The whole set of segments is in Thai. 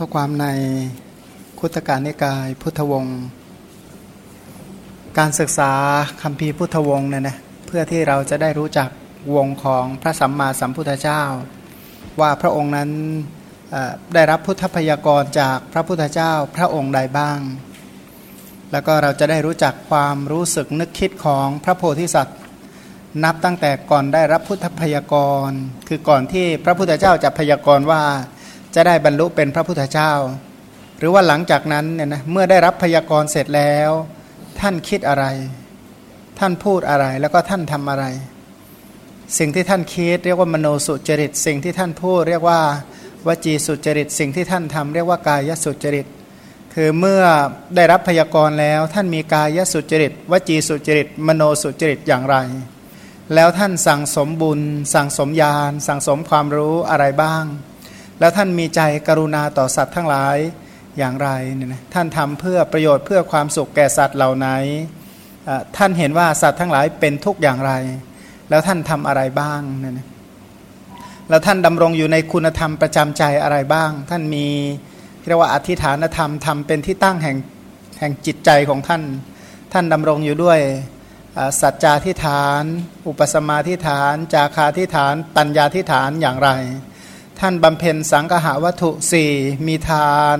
ข้อความในคุตการนิกายพุทธวงศ์การศึกษาคำพีพุทธวงศ์เนี่ยนะเพื่อที่เราจะได้รู้จักวงของพระสัมมาสัมพุทธเจ้า ว่าพระองค์นั้นได้รับพุทธพยากรจากพระพุทธเจ้าพระองค์ใดบ้าง แล้วก็เราจะได้รู้จักความรู้สึกนึกคิดของพระโพธิสัตว์นับตั้งแต่ก่อนได้รับพุทธพยากร คือก่อนที่พระพุทธเจ้าจะพยากรว่า จะได้บรรลุเป็นพระพุทธเจ้า หรือว่าหลังจากนั้นเนี่ยนะเมื่อได้รับพยากรณ์เสร็จแล้ว ท่านคิดอะไร ท่านพูดอะไรแล้วก็ท่านทำอะไร สิ่งที่ท่านคิดเรียกว่ามโนสุจริต สิ่งที่ท่านพูดเรียกว่าวจีสุจริต สิ่งที่ท่านทำเรียกว่ากายสุจริต คือเมื่อได้รับพยากรณ์แล้ว ท่านมีกายสุจริต วจีสุจริต มโนสุจริตอย่างไร แล้วท่านสั่งสมบุญ สั่งสมญาณสั่งสมความรู้อะไรบ้าง แล้วท่านมีใจกรุณาต่อสัตว์ทั้งหลายอย่างไรเนี่ยนะท่านทำเพื่อประโยชน์เพื่อความสุขแก่สัตว์เหล่าไหนท่านเห็นว่าสัตว์ทั้งหลายเป็นทุกข์อย่างไร แล้วท่านทำอะไรบ้างเนี่ยนะแล้วท่านดำรงอยู่ในคุณธรรมประจำใจอะไรบ้าง ท่านมีเรียกว่าอธิฐานธรรมทำเป็นที่ตั้งแห่งแห่งจิตใจของท่าน ท่านดำรงอยู่ด้วยสัจจาทิฐาน อุปสมาทิฐาน จาคาทิฐาน ปัญญาทิฐานอย่างไร ท่านบำเพ็ญสังหาวัตถุสี่มีทาน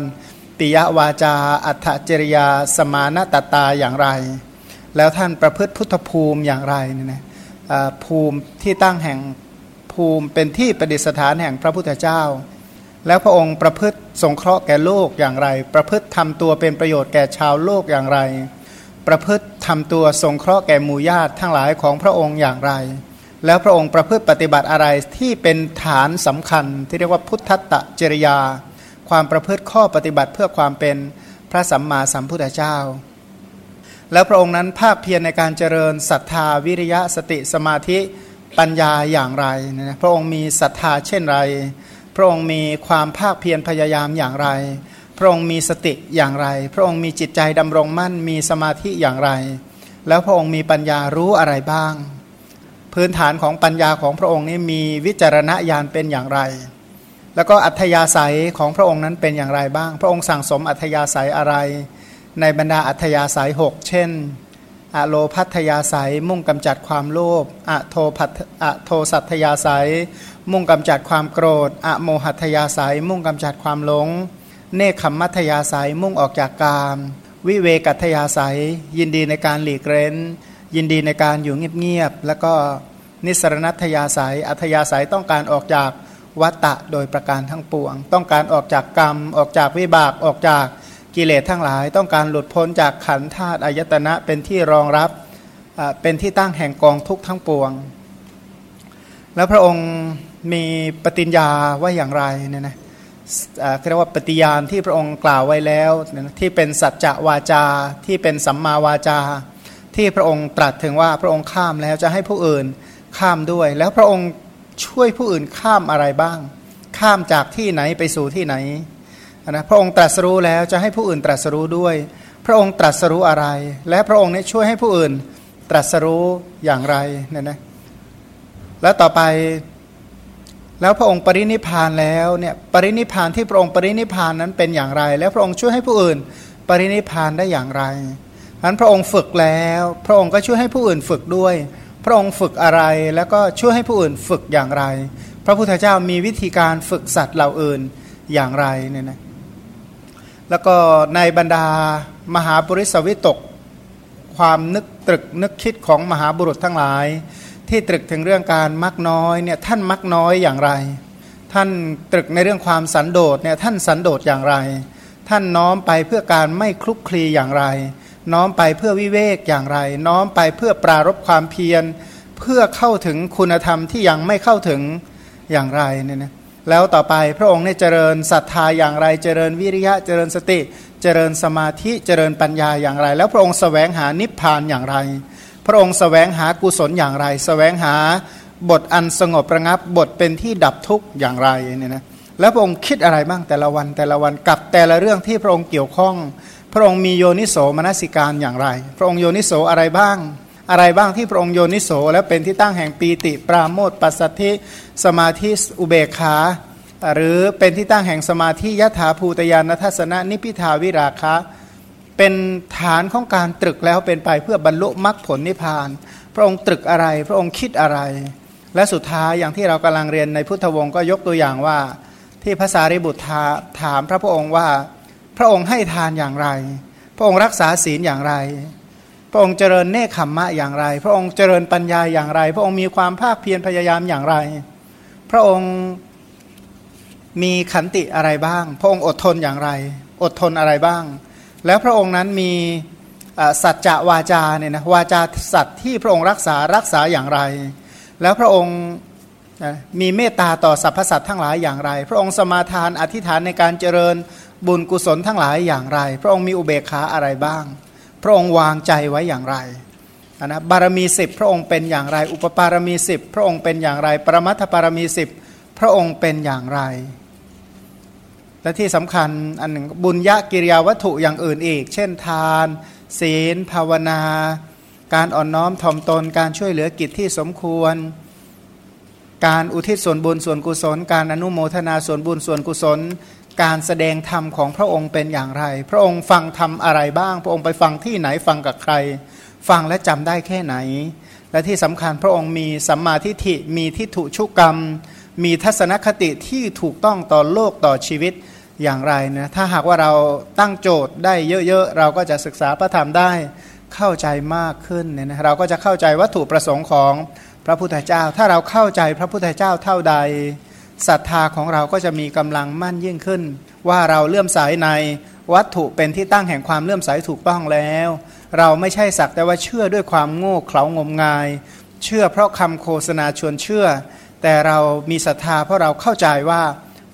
ปิยวาจา อัตจริยา สมานตตาอย่างไร แล้วท่านประพฤติพุทธภูมิอย่างไรเนี่ยนะภูมิที่ตั้งแห่งภูมิเป็นที่ประดิษฐานแห่งพระพุทธเจ้า แล้วพระองค์ประพฤติสงเคราะห์แก่โลกอย่างไร ประพฤติทำตัวเป็นประโยชน์แก่ชาวโลกอย่างไร ประพฤติทำตัวสงเคราะห์แก่หมู่ญาติทั้งหลายของพระองค์อย่างไร แล้วพระองค์ประพฤติปฏิบัติอะไรที่เป็นฐานสำคัญ ที่เรียกว่าพุทธตะจริยา ความประพฤติข้อปฏิบัติเพื่อความเป็นพระสัมมาสัมพุทธเจ้า แล้วพระองค์นั้นภาคเพียรในการเจริญศรัทธาวิริยะสติสมาธิปัญญาอย่างไรนะพระองค์มีศรัทธาเช่นไร พระองค์มีความภาคเพียรพยายามอย่างไร พระองค์มีสติอย่างไร พระองค์มีจิตใจดำรงมั่นมีสมาธิอย่างไร แล้วพระองค์มีปัญญารู้อะไรบ้าง พื้นฐานของปัญญาของพระองค์นี้มีวิจารณญาณเป็นอย่างไร แล้วก็อัธยาศัยของพระองค์นั้นเป็นอย่างไรบ้าง พระองค์สั่งสมอัธยาศัยอะไร ในบรรดาอัธยาศัยหกเช่น อโลพัทยาศัยมุ่งกำจัดความโลภอโทพัทอโทสัตยาศัย มุ่งกำจัดความโกรธ อโมหัตยาศัย มุ่งกำจัดความหลง เนคขมมัธยาศัยมุ่งออกจากกาม วิเวกัตยาศัย ยินดีในการหลีกเร้น ยินดีในการอยู่เงียบๆแล้วก็นิสรณัตยาสายอัธยาศัยต้องการออกจากวัตตะโดยประการทั้งปวง ต้องการออกจากกรรม ออกจากวิบากออกจากกิเลสทั้งหลาย ต้องการหลุดพ้นจากขันธาตุอายตนะเป็นที่รองรับเป็นที่ตั้งแห่งกองทุกข์ทั้งปวง แล้วพระองค์มีปฏิญญาว่าอย่างไรเนี่ยนะเรียกว่าปฏิญาณที่พระองค์กล่าวไว้แล้ว ที่เป็นสัจจะวาจาที่เป็นสัมมาวาจา ที่พระองค์ตรัสถึงว่าพระองค์ข้ามแล้วจะให้ผู้อื่นข้ามด้วย แล้วพระองค์ช่วยผู้อื่นข้ามอะไรบ้าง ข้ามจากที่ไหนไปสู่ที่ไหนนะพระองค์ตรัสรู้แล้วจะให้ผู้อื่นตรัสรู้ด้วย พระองค์ตรัสรู้อะไร และพระองค์นี้ช่วยให้ผู้อื่นตรัสรู้อย่างไรเนี่ยนะแล้วต่อไปแล้วพระองค์ปรินิพานแล้วเนี่ยปรินิพานที่พระองค์ปรินิพานนั้นเป็นอย่างไร แล้วพระองค์ช่วยให้ผู้อื่น ปรินิพานได้อย่างไร อันพระองค์ฝึกแล้ว พระองค์ก็ช่วยให้ผู้อื่นฝึกด้วย พระองค์ฝึกอะไรแล้วก็ช่วยให้ผู้อื่นฝึกอย่างไร พระพุทธเจ้ามีวิธีการฝึกสัตว์เหล่าอื่นอย่างไรเนี่ยนะแล้วก็ในบรรดามหาบริสวิตก ความนึกตรึกนึกคิดของมหาบุรุษทั้งหลาย ที่ตรึกถึงเรื่องการมักน้อยเนี่ยท่านมักน้อยอย่างไร ท่านตรึกในเรื่องความสันโดษเนี่ยท่านสันโดษอย่างไร ท่านน้อมไปเพื่อการไม่คลุกคลีอย่างไร น้อมไปเพื่อวิเวกอย่างไร น้อมไปเพื่อปรารบความเพียร เพื่อเข้าถึงคุณธรรมที่ยังไม่เข้าถึงอย่างไรเนี่ยนะแล้วต่อไปพระองค์เนี่ยเจริญศรัทธาอย่างไร เจริญวิริยะ เจริญสติ เจริญสมาธิ เจริญปัญญาอย่างไร แล้วพระองค์สแสวงหานิพพานอย่างไร พระองค์สแสวงหากุศลอย่างไรสแสวงหาบทอันสงบระงับบทเป็นที่ดับทุกข์อย่างไรเนี่ยนะแล้วพระองค์คิดอะไรบ้างแต่ละวันแต่ละวันกับแต่ละเรื่องที่พระองค์เกี่ยวข้อง พระองค์มีโยนิโสมนสิการอย่างไร พระองค์โยนิโสอะไรบ้าง อะไรบ้างที่พระองค์โยนิโสแล้วเป็นที่ตั้งแห่งปีติ ปราโมทปัสสัทธิสมาธิอุเบกขา หรือเป็นที่ตั้งแห่งสมาธิยถาภูตยานทัศนะนิพิทาวิราคะ เป็นฐานของการตรึกแล้วเป็นไปเพื่อบรรลุมรรคผลนิพพาน พระองค์ตรึกอะไร พระองค์คิดอะไร และสุดท้ายอย่างที่เรากำลังเรียนในพุทธวงศ์ก็ยกตัวอย่างว่า ที่ภาษาริบุตรถามพระพุทธองค์ว่า พระองค์ให้ทานอย่างไร พระองค์รักษาศีลอย่างไร พระองค์เจริญเนคขมมะอย่างไร พระองค์เจริญปัญญาอย่างไร พระองค์มีความภาคเพียรพยายามอย่างไร พระองค์มีขันติอะไรบ้าง พระองค์อดทนอย่างไร อดทนอะไรบ้าง แล้วพระองค์นั้นมีสัจจะวาจาเนี่ยนะวาจาสัตว์ที่พระองค์รักษารักษาอย่างไร แล้วพระองค์มีเมตตาต่อสรรพสัตว์ทั้งหลายอย่างไร พระองค์สมาทานอธิษฐานในการเจริญ บุญกุศลทั้งหลายอย่างไร พระองค์มีอุเบกขาอะไรบ้าง พระองค์วางใจไว้อย่างไรนะบารมีสิบพระองค์เป็นอย่างไร อุปปารมีสิบพระองค์เป็นอย่างไร ปรมัตถปารมีสิบพระองค์เป็นอย่างไร และที่สำคัญอันหนึ่งบุญญากิริยาวัตถุอย่างอื่นอีก เช่นทาน ศีล ภาวนา การอ่อนน้อมถ่อมตนการช่วยเหลือกิจที่สมควร การอุทิศส่วนบุญส่วนกุศล การอนุโมทนาส่วนบุญส่วนกุศล การแสดงธรรมของพระองค์เป็นอย่างไร พระองค์ฟังธรรมอะไรบ้าง พระองค์ไปฟังที่ไหนฟังกับใคร ฟังและจำได้แค่ไหน และที่สำคัญพระองค์มีสัมมาทิฏฐิมีทิฏฐุชุกรรม มีทัศนคติที่ถูกต้องต่อโลกต่อชีวิตอย่างไรนะถ้าหากว่าเราตั้งโจทย์ได้เยอะๆ เราก็จะศึกษาพระธรรมได้เข้าใจมากขึ้นเนี่ยนะเราก็จะเข้าใจวัตถุประสงค์ของพระพุทธเจ้า ถ้าเราเข้าใจพระพุทธเจ้าเท่าใด ศรัทธาของเราก็จะมีกำลังมั่นยิ่งขึ้น ว่าเราเลื่อมใสในวัตถุเป็นที่ตั้งแห่งความเลื่อมใสถูกต้องแล้ว เราไม่ใช่สักแต่ว่าเชื่อด้วยความโง่เขลางมงาย เชื่อเพราะคำโฆษณาชวนเชื่อ แต่เรามีศรัทธาเพราะเราเข้าใจว่า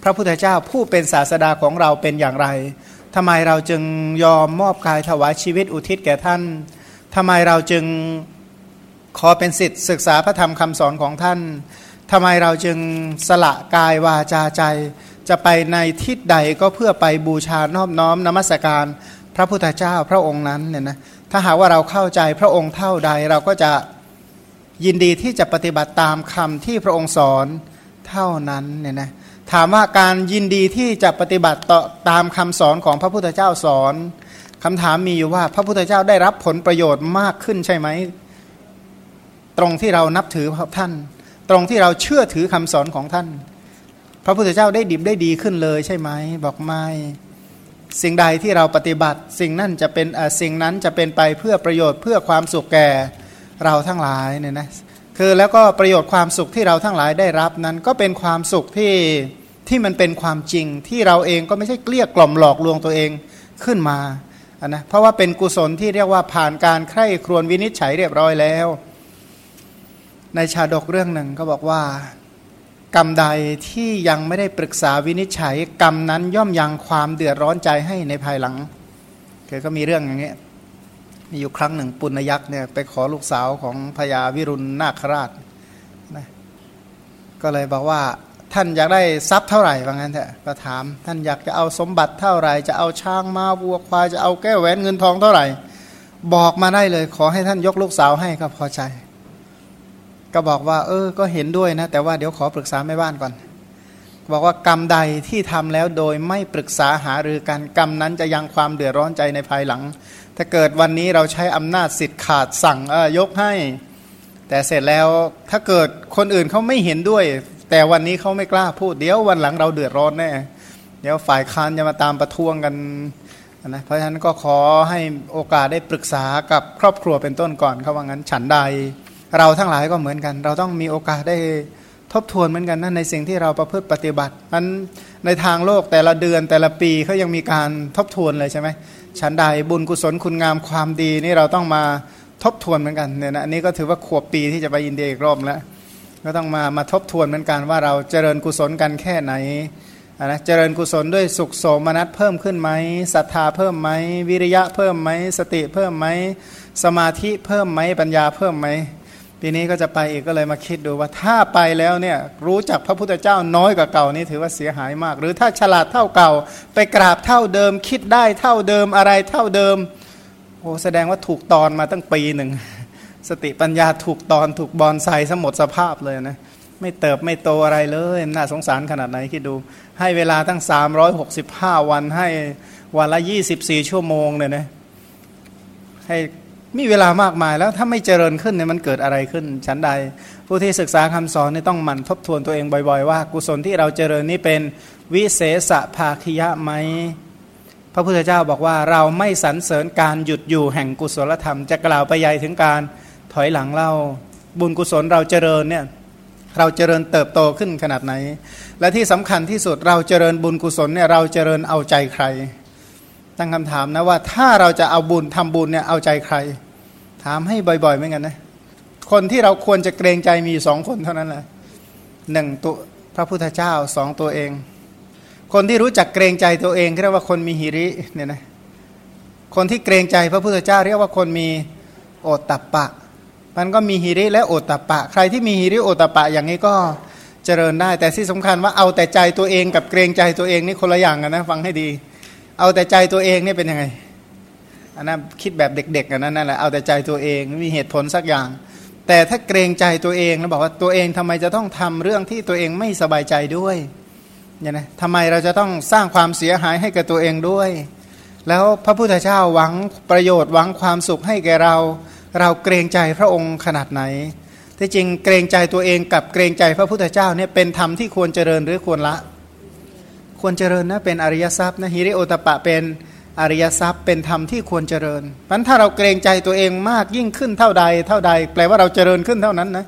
พระพุทธเจ้าผู้เป็นศาสดาของเราเป็นอย่างไรทำไมเราจึงยอมมอบกายถวายชีวิตอุทิศแก่ท่านทำไมเราจึงขอเป็นสิทธิ์ศึกษาพระธรรมคำสอนของท่าน ทำไมเราจึงสละกายวาจาใจ จะไปในทิศใดก็เพื่อไปบูชานอบน้อมนมัสการพระพุทธเจ้าพระองค์นั้นเนี่ยนะถ้าหากว่าเราเข้าใจพระองค์เท่าใดเราก็จะยินดีที่จะปฏิบัติตามคำที่พระองค์สอนเท่านั้นเนี่ยนะถามว่าการยินดีที่จะปฏิบัติต่อตามคำสอนของพระพุทธเจ้าสอนคำถามมีอยู่ว่าพระพุทธเจ้าได้รับผลประโยชน์มากขึ้นใช่ไหม ตรงที่เรานับถือท่าน ตรงที่เราเชื่อถือคำสอนของท่าน พระพุทธเจ้าได้ดิบได้ดีขึ้นเลยใช่ไหมบอกไม่สิ่งใดที่เราปฏิบัติ สิ่งนั้นจะเป็นสิ่งนั้นจะเป็นไปเพื่อประโยชน์เพื่อความสุขแก่เราทั้งหลายเนี่ยนะคือแล้วก็ประโยชน์ความสุขที่เราทั้งหลายได้รับนั้นก็เป็นความสุขที่ที่มันเป็นความจริงที่เราเองก็ไม่ใช่เกลี้ยกล่อมหลอกลวงตัวเองขึ้นมาะนะเพราะว่าเป็นกุศลที่เรียกว่าผ่านการใคร่ครวญวินิจฉัยเรียบร้อยแล้ว ในชาดกเรื่องหนึ่งก็บอกว่า กรรมใดที่ยังไม่ได้ปรึกษาวินิจฉัย กรรมนั้นย่อมยังความเดือดร้อนใจให้ในภายหลังเคก็มีเรื่องอย่างเงี้ยมีอยู่ครั้งหนึ่งปุณยักษ์เนี่ยไปขอลูกสาวของพญาวิรุณนาคราชนะก็เลยบอกว่าท่านอยากได้ทรัพย์เท่าไหร่ว่างั้นเถอะก็ถาม ท่านอยากจะเอาสมบัติเท่าไหร่ จะเอาช้างมาวัวควายจะเอาแก้วแหวนเงินทองเท่าไหร่ บอกมาได้เลย ขอให้ท่านยกลูกสาวให้ก็พอใจ ก็บอกว่า เออ ก็เห็นด้วยนะ แต่ว่าเดี๋ยวขอปรึกษาแม่บ้านก่อน บอกว่ากรรมใดที่ทำแล้วโดยไม่ปรึกษาหารือกันกรรมนั้นจะยังความเดือดร้อนใจในภายหลัง ถ้าเกิดวันนี้เราใช้อำนาจสิทธิ์ขาดสั่งเออยกให้ แต่เสร็จแล้วถ้าเกิดคนอื่นเขาไม่เห็นด้วย แต่วันนี้เขาไม่กล้าพูด เดี๋ยววันหลังเราเดือดร้อนแน่เดี๋ยวฝ่ายค้านจะมาตามประท้วงกันนะเพราะฉะนั้นก็ขอให้โอกาสได้ปรึกษากับครอบครัวเป็นต้นก่อนเขาว่างั้นฉันใด เราทั้งหลายก็เหมือนกัน เราต้องมีโอกาสได้ทบทวนเหมือนกันนะในสิ่งที่เราประพฤติปฏิบัตินั้นในทางโลกแต่ละเดือนแต่ละปีเขายังมีการทบทวนเลยใช่ไหมฉันใดบุญกุศลคุณงามความดีนี่เราต้องมาทบทวนเหมือนกันเนี่ยนะอันนี้ก็ถือว่าขวบปีที่จะไปอินเดียอีกรอบแล้วก็ต้องมามาทบทวนเหมือนกันว่าเราเจริญกุศลกันแค่ไหนนะเจริญกุศลด้วยสุขโสมนัสเพิ่มขึ้นไหมศรัทธาเพิ่มไหมวิริยะเพิ่มไหมสติเพิ่มไหมสมาธิเพิ่มไหมปัญญาเพิ่มไหม ปีนี้ก็จะไปอีกก็เลยมาคิดดูว่าถ้าไปแล้วเนี่ยรู้จักพระพุทธเจ้าน้อยกว่าเก่านี่ถือว่าเสียหายมาก หรือถ้าฉลาดเท่าเก่า ไปกราบเท่าเดิม คิดได้เท่าเดิมอะไรเท่าเดิมโอ้แสดงว่าถูกตอนมาตั้งปีหนึ่งสติปัญญาถูกตอนถูกบอลไซสมดสภาพเลยนะไม่เติบไม่โตอะไรเลยน่าสงสารขนาดไหนคิดดู ให้เวลาตั้ง 365 วันให้วันละ 24 ชั่วโมงเนี่ยนะให้ มีเวลามากมายแล้วถ้าไม่เจริญขึ้นเนี่ยมันเกิดอะไรขึ้นฉันใด ผู้ที่ศึกษาคำสอนเนี่ยต้องหมั่นทบทวนตัวเองบ่อยๆ ว่า กุศลที่เราเจริญนี่เป็นวิเศษภาคิยะไหมพระพุทธเจ้าบอกว่าเราไม่สรรเสริญการหยุดอยู่แห่งกุศลธรรม จะกล่าวไปใหญ่ถึงการถอยหลังเล่า บุญกุศลเราเจริญเนี่ยเราเจริญเติบโตขึ้นขนาดไหน และที่สำคัญที่สุดเราเจริญบุญกุศลเนี่ยเราเจริญเอาใจใคร ตั้งคำถามนะว่าถ้าเราจะเอาบุญทำบุญเนี่ยเอาใจใคร ถามให้บ่อยๆเหมือนกันนะคนที่เราควรจะเกรงใจมีสองคนเท่านั้นแหละหนึ่งตัวพระพุทธเจ้าสองตัวเอง คนที่รู้จักเกรงใจตัวเองเรียกว่าคนมีหิริเนี่ยนะคนที่เกรงใจพระพุทธเจ้า เรียกว่าคนมีโอตตัปปะ มันก็มีฮิริและโอตตะปะ ใครที่มีฮิริโอตตะปะอย่างนี้ก็เจริญได้ แต่ที่สำคัญว่าเอาแต่ใจตัวเองกับเกรงใจตัวเองนี่คนละอย่างกันนะฟังให้ดี เอาแต่ใจตัวเองนี่เป็นยังไงอันนั้นคิดแบบเด็กๆกันนั่นแหละเอาแต่ใจตัวเองไม่มีเหตุผลสักอย่าง แต่ถ้าเกรงใจตัวเองแล้วบอกว่าตัวเองทำไมจะต้องทำเรื่องที่ตัวเองไม่สบายใจด้วยเนี่ยนะทำไมเราจะต้องสร้างความเสียหายให้กับตัวเองด้วย แล้วพระพุทธเจ้าหวังประโยชน์หวังความสุขให้แก่เรา เราเกรงใจพระองค์ขนาดไหนที่จริงเกรงใจตัวเองกับเกรงใจพระพุทธเจ้าเนี่ยเป็นธรรมที่ควรเจริญหรือควรละ ควรเจริญนะเป็นอริยทรัพย์นะฮิริโอตปะเป็นอริยทรัพย์เป็นธรรมที่ควรเจริญเพราะถ้าเราเกรงใจตัวเองมากยิ่งขึ้นเท่าใด เท่าใด แปลว่าเราเจริญขึ้นเท่านั้นนะ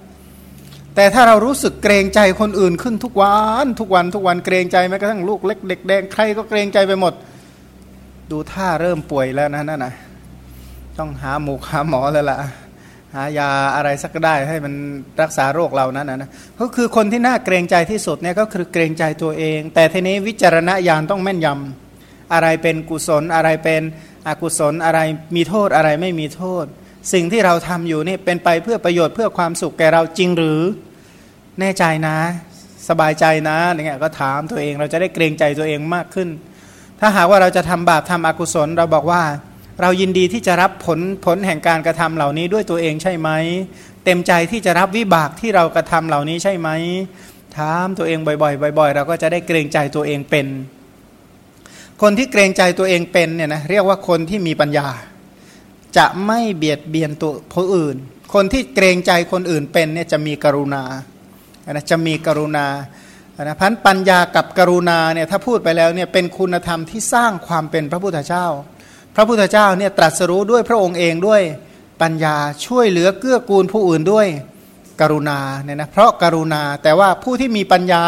แต่ถ้าเรารู้สึกเกรงใจคนอื่นขึ้นทุกวันทุกวันทุกวันเกรงใจแม้กระทั่งลูกเล็กเด็กแดงใครก็เกรงใจไปหมด ดูท่าเริ่มป่วยแล้วนะนั่นนะต้องหาหมูหาหมอแล้วล่ะ หายาอะไรสักได้ให้มันรักษาโรคเรานั้นนะก็คือคนที่น่าเกรงใจที่สุดเนี่ยก็คือเกรงใจตัวเอง แต่ทีนี้วิจารณญาณต้องแม่นยำอะไรเป็นกุศลอะไรเป็นอกุศลอะไรมีโทษอะไรไม่มีโทษ สิ่งที่เราทำอยู่นี่เป็นไปเพื่อประโยชน์เพื่อความสุขแก่เราจริงหรือแน่ใจนะ สบายใจนะอย่างเงี้ยก็ถามตัวเองเราจะได้เกรงใจตัวเองมากขึ้น ถ้าหากว่าเราจะทำบาปทำอกุศลเราบอกว่า เรายินดีที่จะรับผลผลแห่งการกระทำเหล่านี้ด้วยตัวเองใช่ไหม เต็มใจที่จะรับวิบากที่เรากระทำเหล่านี้ใช่ไหมถามตัวเองบ่อยๆบ่อย ๆ เราก็จะได้เกรงใจตัวเองเป็น คนที่เกรงใจตัวเองเป็นเนี่ยนะเรียกว่าคนที่มีปัญญา จะไม่เบียดเบียนตัวผู้อื่น คนที่เกรงใจคนอื่นเป็นเนี่ยจะมีกรุณานะจะมีกรุณานะพันปัญญากับกรุณาเนี่ยถ้าพูดไปแล้วเนี่ยเป็นคุณธรรมที่สร้างความเป็นพระพุทธเจ้า พระพุทธเจ้าเนี่ยตรัสรู้ด้วยพระองค์เองด้วยปัญญาช่วยเหลือเกื้อกูลผู้อื่นด้วยกรุณาเนี่ยนะเพราะกรุณาแต่ว่าผู้ที่มีปัญญา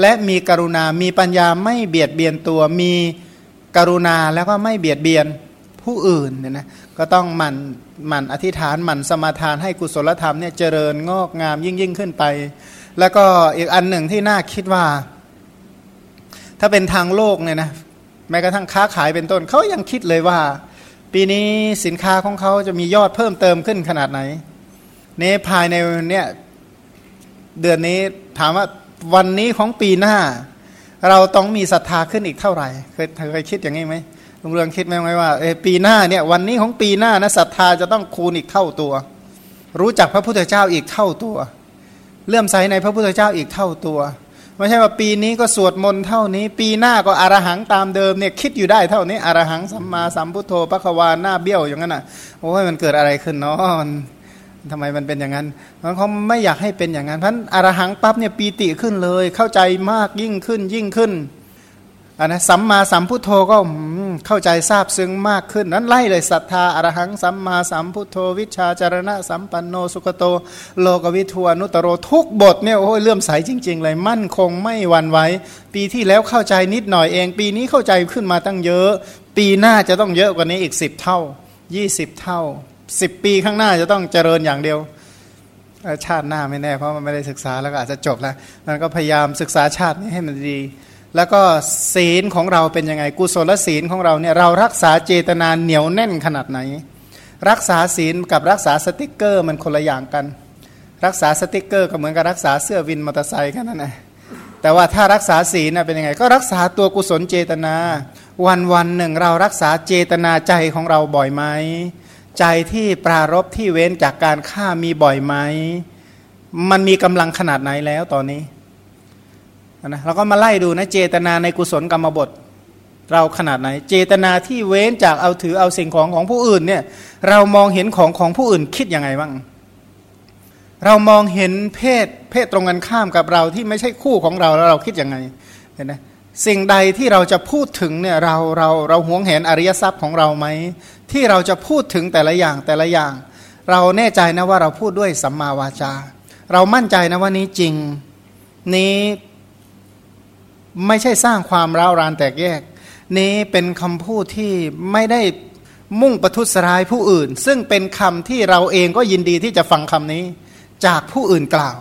และมีกรุณา มีปัญญาไม่เบียดเบียนตัว มีกรุณาแล้วก็ไม่เบียดเบียนผู้อื่นเนี่ยนะก็ต้องหมั่นหมั่นอธิษฐานหมั่นสมาทานให้กุศลธรรมเนี่ยเจริญงอกงามยิ่งยิ่งขึ้นไป แล้วก็อีกอันหนึ่งที่น่าคิดว่า ถ้าเป็นทางโลกเนี่ยนะ แม้กระทั่งค้าขายเป็นต้นเขายังคิดเลยว่า ปีนี้สินค้าของเขาจะมียอดเพิ่มเติมขึ้นขนาดไหนเนี่ภายในเนี่ยเดือนนี้ถามว่าวันนี้ของปีหน้า เราต้องมีศรัทธาขึ้นอีกเท่าไหร่เคยเคยคิดอย่างนี้ไหมลุงเรืองคิดไหมไหมว่าเอปีหน้าเนี่ยวันนี้ของปีหน้านะศรัทธาจะต้องคูณอีกเท่าตัว รู้จักพระพุทธเจ้าอีกเท่าตัวเลื่อมใสในพระพุทธเจ้าอีกเท่าตัว ไม่ใช่ว่าปีนี้ก็สวดมนต์เท่านี้ ปีหน้าก็อรหังตามเดิมเนี่ยคิดอยู่ได้เท่านี้อรหังสัมมาสัมพุทโธปะควาหน้าเบี้ยวอย่างนั้นอะโอ้ยมันเกิดอะไรขึ้นเนาะทำไมมันเป็นอย่างนั้นเพราะเขาไม่อยากให้เป็นอย่างนั้นเพราะอรหังปั๊บเนี่ยปีติขึ้นเลย เข้าใจมากยิ่งขึ้นยิ่งขึ้น อันนะสัมมาสัมพุทโธก็เข้าใจทราบซึ้งมากขึ้น นั้นไล่เลยศรัทธาอรหังสัมมาสัมพุทโธ วิชาจารณะ สัมปันโนสุขโต โลกวิทวานุตโรทุกบทเนี่ยโอ้ยเลื่อมใสจริง ๆ เลยมั่นคงไม่หวั่นไหวปีที่แล้วเข้าใจนิดหน่อยเอง ปีนี้เข้าใจขึ้นมาตั้งเยอะ ปีหน้าจะต้องเยอะกว่านี้อีกสิบเท่ายี่สิบเท่าสิบปีข้างหน้าจะต้องเจริญอย่างเดียวชาติหน้าไม่แน่เพราะมันไม่ได้ศึกษาแล้วก็อาจจะจบแล้วมันก็พยายามศึกษาชาตินี้ให้มันดี แล้วก็ศีลของเราเป็นยังไงกุศลศีลของเราเนี่ยเรารักษาเจตนาเหนียวแน่นขนาดไหน รักษาศีลกับรักษาสติกเกอร์มันคนละอย่างกัน รักษาสติกเกอร์ก็เหมือนกับรักษาเสื้อวินมอเตอร์ไซค์กันนั่นแหละแต่ว่าถ้ารักษาศีลเป็นยังไง ก็รักษาตัวกุศลเจตนา วันวันหนึ่งเรารักษาเจตนาใจของเราบ่อยไหมใจที่ปรารบที่เว้นจากการฆ่ามีบ่อยไหมมันมีกำลังขนาดไหนแล้วตอนนี้ นะเราก็มาไล่ดูนะเจตนาในกุศลกรรมบท เราขนาดไหน เจตนาที่เว้นจากเอาถือเอาสิ่งของของผู้อื่นเนี่ยเรามองเห็นของของผู้อื่นคิดยังไงบ้างเรามองเห็นเพศเพศตรงกันข้ามกับเราที่ไม่ใช่คู่ของเราแล้วเราคิดยังไงเห็นไหมสิ่งใดที่เราจะพูดถึงเนี่ยเราเราเราหวงเห็นอริยทรัพย์ของเราไหมที่เราจะพูดถึงแต่ละอย่างแต่ละอย่าง เราแน่ใจนะว่าเราพูดด้วยสัมมาวาจา เรามั่นใจนะว่านี้จริง นี้ ไม่ใช่สร้างความร้าวรานแตกแยก นี้เป็นคำพูดที่ไม่ได้มุ่งประทุษร้ายผู้อื่น ซึ่งเป็นคำที่เราเองก็ยินดีที่จะฟังคำนี้จากผู้อื่นกล่าว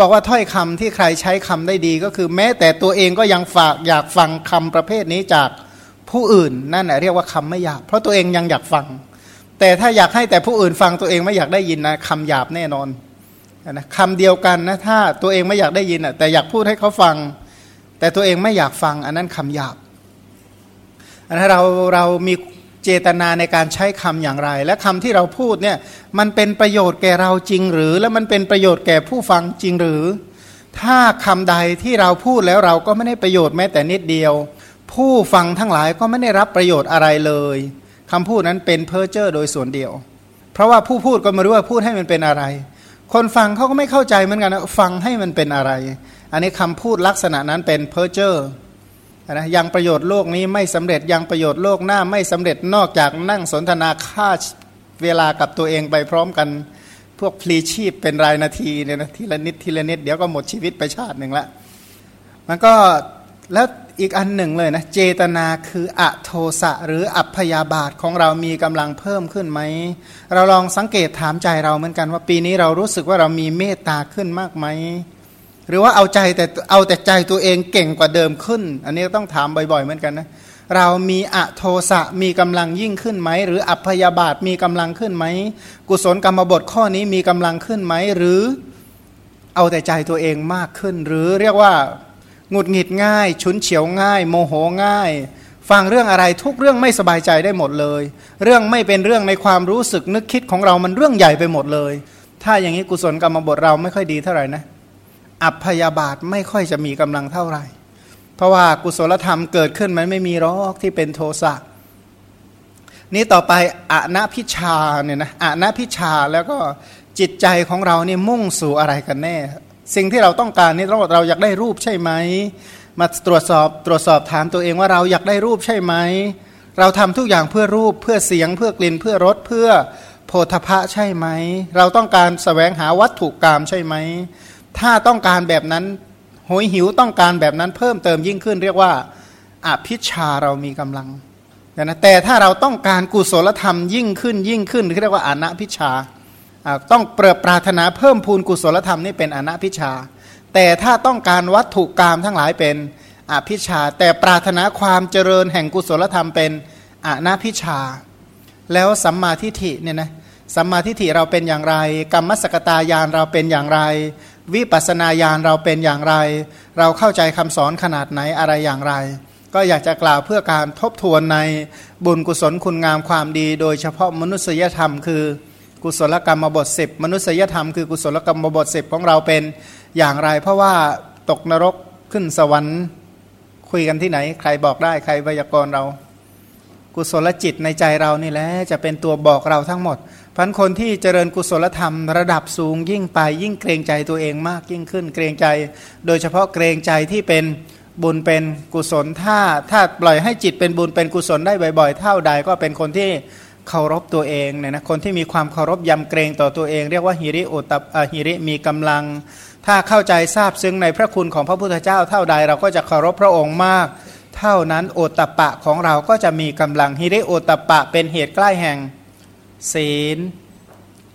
บอกว่าถ้อยคำที่ใครใช้คำได้ดีก็คือ แม้แต่ตัวเองก็ยังฝากอยากฟังคำประเภทนี้จากผู้อื่นนั่นแหละเรียกว่าคำไม่หยาบเพราะตัวเองยังอยากฟัง แต่ถ้าอยากให้แต่ผู้อื่นฟังตัวเองไม่อยากได้ยินนะคำหยาบแน่นอนนะคำเดียวกันนะถ้าตัวเองไม่อยากได้ยินอะแต่อยากพูดให้เขาฟัง แต่ตัวเองไม่อยากฟังอันนั้นคำหยาบอันนั้นเราเรามีเจตนาในการใช้คำอย่างไร และคำที่เราพูดเนี่ยมันเป็นประโยชน์แก่เราจริงหรือ และมันเป็นประโยชน์แก่ผู้ฟังจริงหรือ ถ้าคำใดที่เราพูดแล้วเราก็ไม่ได้ประโยชน์แม้แต่นิดเดียว ผู้ฟังทั้งหลายก็ไม่ได้รับประโยชน์อะไรเลยคำพูดนั้นเป็นเพ้อเจ้อโดยส่วนเดียว เพราะว่าผู้พูดก็ไม่รู้ว่าพูดให้มันเป็นอะไร คนฟังเขาก็ไม่เข้าใจเหมือนกันนะฟังให้มันเป็นอะไร อันนี้คำพูดลักษณะนั้นเป็นเพ้อเจ้อนะยังประโยชน์โลกนี้ไม่สำเร็จยังประโยชน์โลกหน้าไม่สำเร็จนอกจากนั่งสนทนาค่าเวลากับตัวเองไปพร้อมกันพวกพลีชีพเป็นรายนาทีเนี่ยนะทีละนิดทีละนิดเดี๋ยวก็หมดชีวิตไปชาติหนึ่งละมันก็แล้วอีกอันหนึ่งเลยนะเจตนาคืออโทสะหรืออัพยาบาทของเรามีกำลังเพิ่มขึ้นไหม เราลองสังเกตถามใจเราเหมือนกันว่าปีนี้เรารู้สึกว่าเรามีเมตตาขึ้นมากไหม หรือว่าเอาใจแต่เอาแต่ใจตัวเองเก่งกว่าเดิมขึ้น อันนี้ต้องถามบ่อยๆเหมือนกันนะเรามีอะโทสะมีกำลังยิ่งขึ้นไหม หรืออัพยาบาทมีกำลังขึ้นไหม กุศลกรรมบทข้อนี้มีกำลังขึ้นไหม หรือเอาแต่ใจตัวเองมากขึ้น หรือเรียกว่าหงุดหงิดง่าย ฉุนเฉียวง่าย โมโหง่าย ฟังเรื่องอะไรทุกเรื่องไม่สบายใจได้หมดเลย เรื่องไม่เป็นเรื่องในความรู้สึกนึกคิดของเรามันเรื่องใหญ่ไปหมดเลย ถ้าอย่างนี้กุศลกรรมบทเราไม่ค่อยดีเท่าไหร่นะ อัพยาบาทไม่ค่อยจะมีกำลังเท่าไหร่ เพราะว่ากุศลธรรมเกิดขึ้นมันไม่มีรอกที่เป็นโทสะนี้ต่อไปอะนพิชาเนี่ยนะอะนพิชาแล้วก็จิตใจของเราเนี่ยมุ่งสู่อะไรกันแน่ สิ่งที่เราต้องการนี่เราเราอยากได้รูปใช่ไหม มาตรวจสอบตรวจสอบถามตัวเองว่าเราอยากได้รูปใช่ไหม เราทำทุกอย่างเพื่อรูปเพื่อเสียงเพื่อกลิ่นเพื่อรสเพื่อโพธพะใช่ไหม เราต้องการสแสวงหาวัตถุกรรมใช่ไหม ถ้าต้องการแบบนั้นหอยหิวต้องการแบบนั้นเพิ่มเติมยิ่งขึ้น เรียกว่าอภิชาเรามีกำลังนะแต่ถ้าเราต้องการกุศลธรรมยิ่งขึ้นยิ่งขึ้นเรียกว่าอนัพิชาต้องเปรปรารถนาเพิ่มพูนกุศลธรรมนี่เป็นอนัพิชา แต่ถ้าต้องการวัตถุกรรมทั้งหลายเป็นอภิชา แต่ปรารถนาความเจริญแห่งกุศลธรรมเป็นอนัพิชา แล้วสัมมาทิฏฐิเนี่ยนะสัมมาทิฏฐิเราเป็นอย่างไร กรรมสกตายานเราเป็นอย่างไร วิปัสนาญาณเราเป็นอย่างไร เราเข้าใจคำสอนขนาดไหนอะไรอย่างไร ก็อยากจะกล่าวเพื่อการทบทวนในบุญกุศลคุณงามความดี โดยเฉพาะมนุษยธรรม คือกุศลกรรมบทสิบมนุษยธรรมคือกุศลกรรมบทสิบของเราเป็นอย่างไร เพราะว่าตกนรกขึ้นสวรรค์ คุยกันที่ไหน ใครบอกได้ใครพยากรณ์เรา กุศลจิตในใจเรานี่แหละจะเป็นตัวบอกเราทั้งหมดพันคนที่เจริญกุศลธรรมระดับสูงยิ่งไปยิ่งเกรงใจตัวเองมากยิ่งขึ้นเกรงใจ โดยเฉพาะเกรงใจที่เป็นบุญเป็นกุศลถ้าถ้าปล่อยให้จิตเป็นบุญเป็นกุศลได้บ่อยๆ เท่าใดก็เป็นคนที่เคารพตัวเองเนี่ยนะคนที่มีความเคารพยำเกรงต่อตัวเอง เรียกว่าฮิริโอตับฮิริมีกำลัง ถ้าเข้าใจทราบซึ้งในพระคุณของพระพุทธเจ้าเท่าใด เราก็จะเคารพพระองค์มาก เท่านั้นโอตปะของเราก็จะมีกำลังฮิริโอตปะเป็นเหตุใกล้แห่งศีล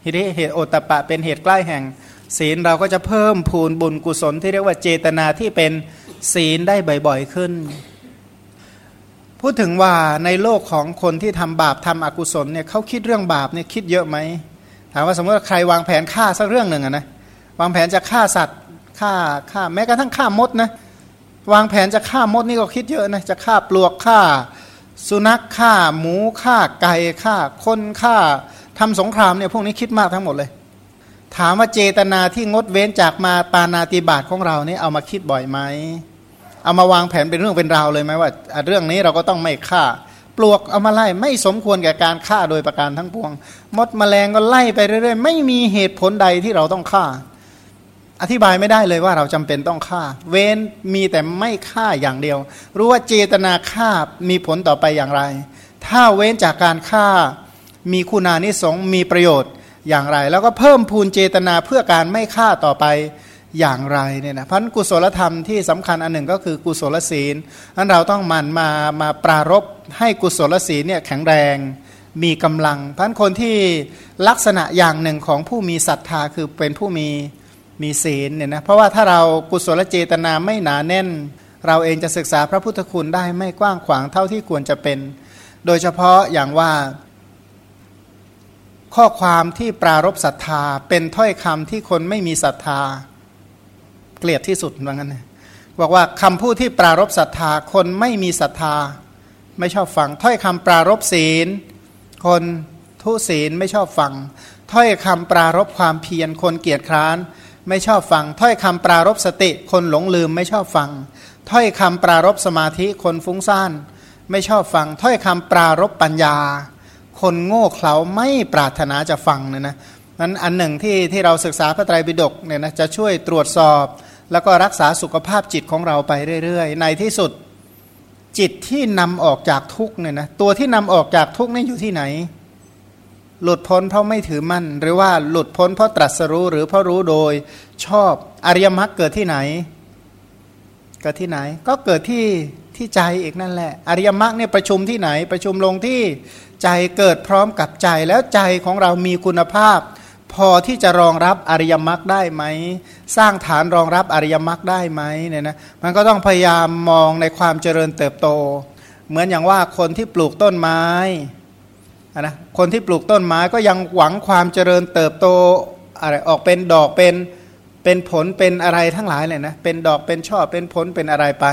ฮิริเหตุโอตปะเป็นเหตุใกล้แห่ง ศีลเราก็จะเพิ่มพูนบุญกุศลที่เรียกว่าเจตนาที่เป็นศีลได้บ่อยๆขึ้น พูดถึงว่าในโลกของคนที่ทำบาปทำอกุศลเนี่ยเขาคิดเรื่องบาปเนี่ยคิดเยอะไหมถามว่าสมมติว่าใครวางแผนฆ่าสักเรื่องหนึ่งอะนะวางแผนจะฆ่าสัตว์ฆ่าฆ่าแม้กระทั่งฆ่ามดนะ วางแผนจะฆ่ามดนี่ก็คิดเยอะนะจะฆ่าปลวกฆ่า สุนัขฆ่าหมูฆ่าไก่ฆ่าคนฆ่าทำสงครามเนี่ยพวกนี้คิดมากทั้งหมดเลย ถามว่าเจตนาที่งดเว้นจากมาปานาติบาตของเราเนี่ยเอามาคิดบ่อยไหมเอามาวางแผนเป็นเรื่องเป็นราวเลยไหมว่า เรื่องนี้เราก็ต้องไม่ฆ่า ปลวกเอามาไล่ไม่สมควรแก่การฆ่าโดยประการทั้งปวง มดแมลงก็ไล่ไปเรื่อยๆ ไม่มีเหตุผลใดที่เราต้องฆ่า อธิบายไม่ได้เลยว่าเราจำเป็นต้องฆ่า เว้นมีแต่ไม่ฆ่าอย่างเดียว รู้ว่าเจตนาฆ่ามีผลต่อไปอย่างไร ถ้าเว้นจากการฆ่ามีคุณานิสงมีประโยชน์อย่างไร แล้วก็เพิ่มพูนเจตนาเพื่อการไม่ฆ่าต่อไปอย่างไรเนี่ยนะพันกุศลธรรมที่สำคัญอันหนึ่งก็คือกุศลศีลนั้นเราต้องมันมามาปรารบให้กุศลศีลเนี่ยแข็งแรงมีกำลังพันคนที่ลักษณะอย่างหนึ่งของผู้มีศรัทธาคือเป็นผู้มี มีศีลเนี่ยนะเพราะว่าถ้าเรากุศลเจตนาไม่หนาแน่น เราเองจะศึกษาพระพุทธคุณได้ไม่กว้างขวางเท่าที่ควรจะเป็น โดยเฉพาะอย่างว่า ข้อความที่ปรารบศรัทธา เป็นถ้อยคำที่คนไม่มีศรัทธา เกลียดที่สุดว่างั้นบอกว่าคำพูดที่ปรารบศรัทธา คนไม่มีศรัทธา ไม่ชอบฟัง ถ้อยคำปรารบศีล คนทุศีลไม่ชอบฟัง ถ้อยคำปรารบความเพียรคนเกียจคร้าน ไม่ชอบฟัง ถ้อยคำปรารบสติ คนหลงลืมไม่ชอบฟัง ถ้อยคำปรารบสมาธิคนฟุ้งซ่าน ไม่ชอบฟัง ถ้อยคำปรารบปัญญา คนโง่เขลาไม่ปรารถนาจะฟังเนี่ยนะนั้นอันหนึ่งที่ที่เราศึกษาพระไตรปิฎกเนี่ยนะจะช่วยตรวจสอบ แล้วก็รักษาสุขภาพจิตของเราไปเรื่อยๆ ในที่สุดจิตที่นำออกจากทุกเนี่ยนะตัวที่นำออกจากทุกนี่อยู่ที่ไหน หลุดพ้นเพราะไม่ถือมั่น หรือว่าหลุดพ้นเพราะตรัสรู้หรือเพราะรู้โดยชอบอริยมรรคเกิดที่ไหน เกิดที่ไหน ก็เกิดที่ที่ใจเอกนั่นแหละ อริยมรรคเนี่ยประชุมที่ไหน ประชุมลงที่ใจเกิดพร้อมกับใจแล้วใจของเรามีคุณภาพ พอที่จะรองรับอริยมรรคได้ไหม สร้างฐานรองรับอริยมรรคได้ไหมเนี่ยนะมันก็ต้องพยายามมองในความเจริญเติบโต เหมือนอย่างว่าคนที่ปลูกต้นไม้ นะคนที่ปลูกต้นไม้ก็ยังหวังความเจริญเติบโตอะไรออกเป็นดอกเป็นเป็นผลเป็นอะไรทั้งหลายเลยนะเป็นดอกเป็นช่อเป็นผลเป็นอะไรไป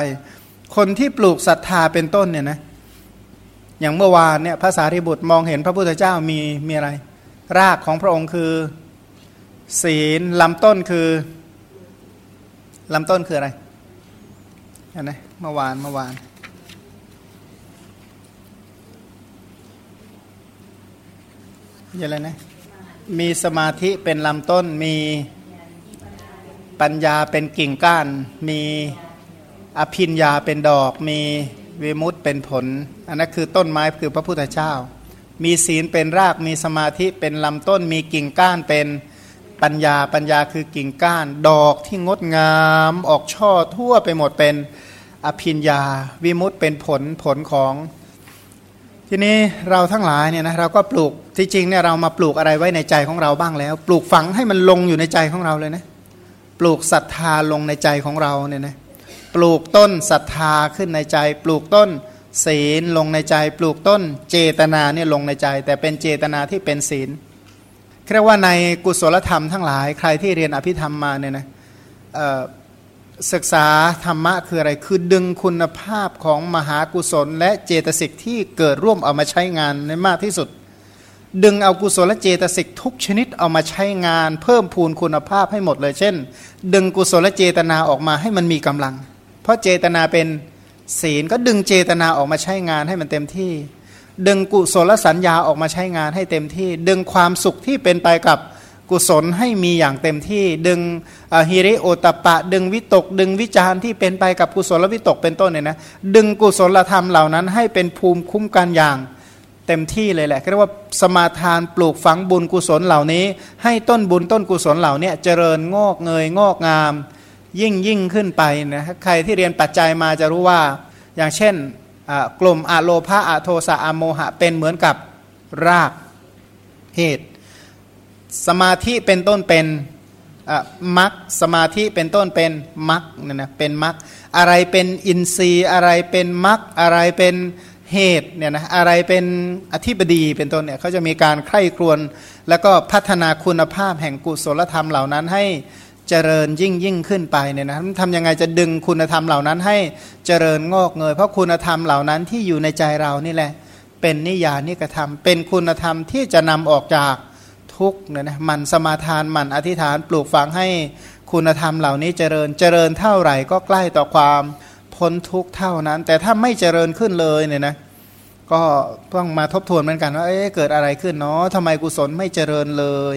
คนที่ปลูกศรัทธาเป็นต้นเนี่ยนะอย่างเมื่อวานเนี่ยภาษาริบุตรมองเห็นพระพุทธเจ้ามีมีอะไร รากของพระองค์คือ ศีลลำต้นคือลำต้นคืออะไรเห็นไหมเมื่อวานเมื่อวาน ยังไงนะมีสมาธิเป็นลำต้นมีปัญญาเป็นกิ่งก้าน มีอภิญญาเป็นดอก มีวิมุตเป็นผล อันนั้นคือต้นไม้คือพระพุทธเจ้า มีศีลเป็นรากมีสมาธิเป็นลำต้น มีกิ่งก้านเป็นปัญญาปัญญาคือกิ่งก้าน ดอกที่งดงามออกช่อทั่วไปหมดเป็นอภินญาวิมุตเป็นผลผลของ ทีนี้เราทั้งหลายเนี่ยนะเราก็ปลูก ที่จริงเนี่ยเรามาปลูกอะไรไว้ในใจของเราบ้างแล้ว ปลูกฝังให้มันลงอยู่ในใจของเราเลยนะปลูกศรัทธาลงในใจของเราเนี่ยนะปลูกต้นศรัทธาขึ้นในใจ ปลูกต้นศีลลงในใจ ปลูกต้นเจตนาเนี่ยลงในใจ แต่เป็นเจตนาที่เป็นศีลเรียกว่าในกุศลธรรมทั้งหลายใครที่เรียนอภิธรรมมาเนี่ยนะศึกษาธรรมะคืออะไรคือดึงคุณภาพของมหากุศล และเจตสิกที่เกิดร่วมเอามาใช้งานในมากที่สุด ดึงเอากุศลเจตสิกทุกชนิดเอามาใช้งาน เพิ่มพูนคุณภาพให้หมดเลย เช่น ดึงกุศลเจตนาออกมาให้มันมีกำลัง เพราะเจตนาเป็นศีลก็ดึงเจตนาออกมาใช้งานให้มันเต็มที่ ดึงกุศลสัญญาออกมาใช้งานให้เต็มที่ ดึงความสุขที่เป็นไปกับกุศลให้มีอย่างเต็มที่ ดึงฮิริโอตปะ ดึงวิตก ดึงวิจารที่เป็นไปกับกุศลวิตกเป็นต้นเนี่ยนะดึงกุศลธรรมเหล่านั้นให้เป็นภูมิคุ้มกันอย่าง เต็มที่เลยแหละเรียกว่าสมาทานปลูกฝังบุญกุศลเหล่านี้ ให้ต้นบุญต้นกุศลเหล่านี้เจริญงอกเงยงอกงาม ยิ่งยิ่งขึ้นไปนะใครที่เรียนปัจจัยมาจะรู้ว่า อย่างเช่นกลุ่มอะโลภะอะโทสะอะโมหะเป็นเหมือนกับรากเหตุ สมาธิเป็นต้นเป็นมักสมาธิเป็นต้นเป็นมักเนี่ยนะเป็นมักอะไรเป็นอินทรีย์อะไรเป็นมักอะไรเป็น เหตุเนี่ยนะอะไรเป็นอธิบดีเป็นต้นเนี่ยเขาจะมีการใคร่ครวญแล้วก็พัฒนาคุณภาพแห่งกุศลธรรมเหล่านั้นให้เจริญยิ่งยิ่งขึ้นไปเนี่ยนะทำยังไงจะดึงคุณธรรมเหล่านั้นให้เจริญงอกเงยเพราะคุณธรรมเหล่านั้นที่อยู่ในใจเรานี่แหละ เป็นนิยานิกระทำเป็นคุณธรรมที่จะนำออกจากทุกเนี่ยนะมันสมาทานมันอธิษฐานปลูกฝังให้คุณธรรมเหล่านี้เจริญเจริญเท่าไหร่ก็ใกล้ต่อความ พ้นทุกเท่านั้น แต่ถ้าไม่เจริญขึ้นเลยเนี่ยนะก็ต้องมาทบทวนเหมือนกันว่าเอ๊ะเกิดอะไรขึ้นเนาะทำไมกุศลไม่เจริญเลย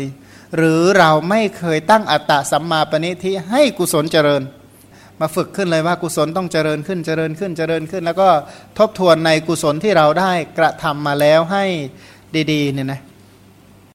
หรือเราไม่เคยตั้งอัตตะสัมมาปณิทิให้กุศลเจริญ มาฝึกขึ้นเลยว่ากุศลต้องเจริญขึ้นเจริญขึ้นเจริญขึ้น แล้วก็ทบทวนในกุศลที่เราได้กระทำมาแล้วให้ดีๆเนี่ยนะ